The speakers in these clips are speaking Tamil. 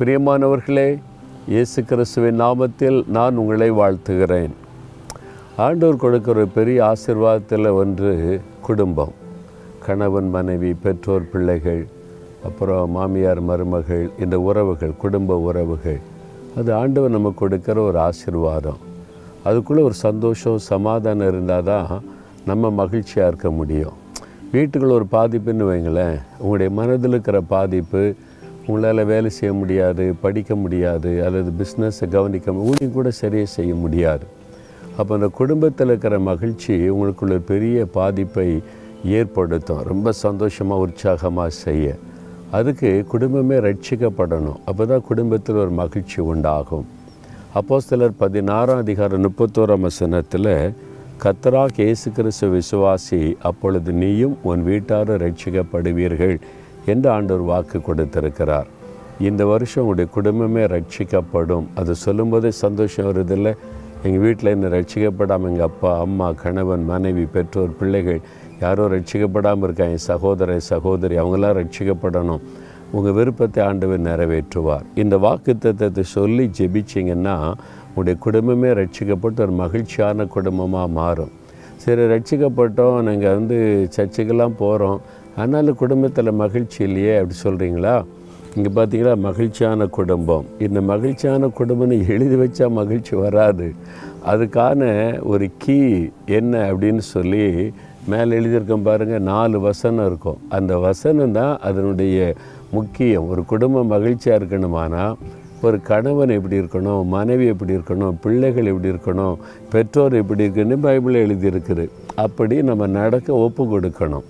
பிரியமானவர்களே இயேசு கிறிஸ்துவின் நாமத்தில் நான் உங்களை வாழ்த்துகிறேன். ஆண்டவர் கொடுக்கிற ஒரு பெரிய ஆசிர்வாதத்தில் ஒன்று குடும்பம். கணவன் மனைவி பெற்றோர் பிள்ளைகள் அப்புறம் மாமியார் மருமகள் இந்த உறவுகள் குடும்ப உறவுகள். அது ஆண்டவர் நமக்கு கொடுக்கிற ஒரு ஆசிர்வாதம். அதுக்குள்ளே ஒரு சந்தோஷம் சமாதானம் இருந்தால் தான் நம்ம மகிழ்ச்சியாக இருக்க முடியும். வீட்டுக்குள்ள ஒரு பாதிப்புன்னு வைங்களேன் உங்களுடைய மனதில் இருக்கிற பாதிப்பு உங்களால் வேலை செய்ய முடியாது படிக்க முடியாது அல்லது பிஸ்னஸை கவனிக்க ஊழியம் கூட சரியாக செய்ய முடியாது. அப்போ அந்த குடும்பத்தில் இருக்கிற மகிழ்ச்சி உங்களுக்குள்ள பெரிய பாதிப்பை ஏற்படுத்தும். ரொம்ப சந்தோஷமாக உற்சாகமாக செய்ய. அதுக்கு குடும்பமே ரட்சிக்கப்படணும். அப்போ தான் குடும்பத்தில் ஒரு மகிழ்ச்சி உண்டாகும். அப்போ சிலர் பதினாறாம் அதிகாரம் முப்பத்தோராம் வசனத்தில் கத்தராக ஏசு கிறிஸ்து விசுவாசி அப்பொழுது நீயும் உன் வீட்டாரும் ரட்சிக்கப்படுவீர்கள். என்று ஆண்டவர் வாக்கு கொடுத்திருக்கிறார்? இந்த வருஷம் உங்களுடைய குடும்பமே ரட்சிக்கப்படும். அது சொல்லும்போதே சந்தோஷம் வருதில்லை. எங்கள் வீட்டில் இன்னும் ரட்சிக்கப்படாமல் எங்கள் அப்பா அம்மா கணவன் மனைவி பெற்றோர் பிள்ளைகள் யாரோ ரட்சிக்கப்படாமல் இருக்காங்க. என் சகோதரன் சகோதரி அவங்களாம் ரட்சிக்கப்படணும். உங்கள் விருப்பத்தை ஆண்டவர் நிறைவேற்றுவார். இந்த வாக்கு தத்துவத்தை சொல்லி ஜெபிச்சிங்கன்னா உங்களுடைய குடும்பமே ரட்சிக்கப்பட்டு ஒரு மகிழ்ச்சியான குடும்பமாக மாறும். சரி ரட்சிக்கப்பட்டோம். நாங்கள் வந்து சர்ச்சுக்கெல்லாம் போகிறோம். ஆனாலும் குடும்பத்தில் மகிழ்ச்சி இல்லையே அப்படி சொல்கிறீங்களா இங்கே பார்த்தீங்களா மகிழ்ச்சியான குடும்பம். இந்த மகிழ்ச்சியான குடும்பம்னு எழுதி வச்சா மகிழ்ச்சி வராது. அதுக்கான ஒரு கீ என்ன அப்படின்னு சொல்லி மேலே எழுதியிருக்கோம் பாருங்கள் நாலு வசனம் இருக்கும். அந்த வசனம் தான் அதனுடைய முக்கியம். ஒரு குடும்பம் மகிழ்ச்சியாக இருக்கணுமானா ஒரு கணவன் எப்படி இருக்கணும் மனைவி எப்படி இருக்கணும் பிள்ளைகள் எப்படி இருக்கணும் பெற்றோர் எப்படி இருக்குன்னு பைபிளில் எழுதியிருக்குது. அப்படி நம்ம நடக்க ஒப்பு கொடுக்கணும்.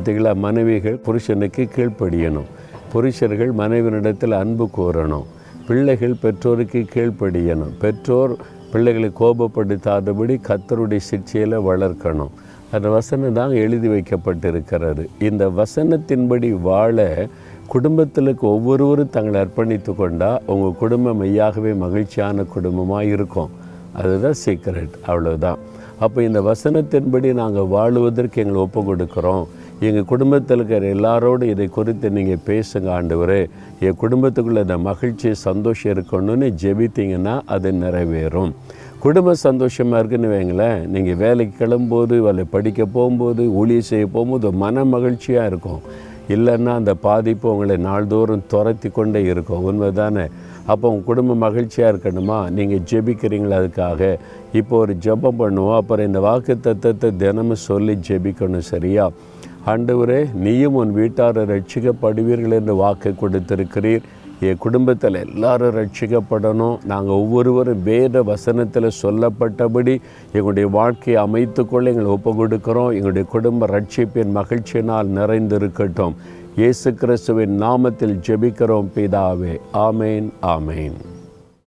பார்த்தீங்களா மனைவிகள் புருஷனுக்கு கீழ்ப்படியணும். புருஷர்கள் மனைவியிடத்தில் அன்பு கூறணும் பிள்ளைகள் பெற்றோருக்கு கீழ்ப்படியணும். பெற்றோர் பிள்ளைகளை கோபப்படுத்தாதபடி கத்தருடைய சிக்ஷையில் வளர்க்கணும். அந்த வசனம் தான் எழுதி வைக்கப்பட்டிருக்கிறது. இந்த வசனத்தின்படி வாழ குடும்பத்திலுக்கு ஒவ்வொருவரும் தங்களை அர்ப்பணித்து கொண்டால் உங்கள் குடும்பம் மெய்யாகவே மகிழ்ச்சியான குடும்பமாக இருக்கும். அதுதான் சீக்ரெட் அவ்வளோதான் அப்போ இந்த வசனத்தின்படி நாங்கள் வாழுவதற்கு எங்களை ஒப்பு கொடுக்குறோம். எங்கள் குடும்பத்தில் இருக்கிற எல்லாரோடும் இதை குறித்து நீங்கள் பேசுங்க ஆண்டவரே. என் குடும்பத்துக்குள்ளே இந்த மகிழ்ச்சி சந்தோஷம் இருக்கணும்னு ஜெபித்தீங்கன்னா அது நிறைவேறும். குடும்ப சந்தோஷமாக இருக்குன்னு வைங்களேன் நீங்கள் வேலைக்கு கிளம்பும்போது வேலை படிக்க போகும்போது ஊழிய செய்ய போகும்போது மன மகிழ்ச்சியாக இருக்கும். இல்லைன்னா அந்த பாதிப்பு உங்களை நாள்தோறும் துரத்தி கொண்டே இருக்கும். உண்மை தானே அப்போ உங்கள் குடும்பம் மகிழ்ச்சியாக இருக்கணுமா? நீங்கள் ஜெபிக்கிறீங்களா அதுக்காக? இப்போ ஒரு ஜெபம் பண்ணுவோம் அப்புறம் இந்த வாக்கு தத்துவத்தை தினமும் சொல்லி ஜெபிக்கணும் சரியா? ஆண்டவரே நீயும் உன் வீட்டாரை ரட்சிக்கப்படுவீர்கள் என்று வாக்கு கொடுத்திருக்கிறீர். என் குடும்பத்தில் எல்லாரும் ரட்சிக்கப்படணும் நாங்கள் ஒவ்வொருவரும் வேத வசனத்தில் சொல்லப்பட்டபடி எங்களுடைய வாழ்க்கையை அமைத்துக்கொள்ள எங்களை ஒப்பு கொடுக்குறோம். எங்களுடைய குடும்ப ரட்சிப்பின் மகிழ்ச்சியினால் நிறைந்திருக்கட்டும். இயேசு கிறிஸ்துவின் நாமத்தில் ஜெபிக்கிறோம் பிதாவே. ஆமேன் ஆமேன்.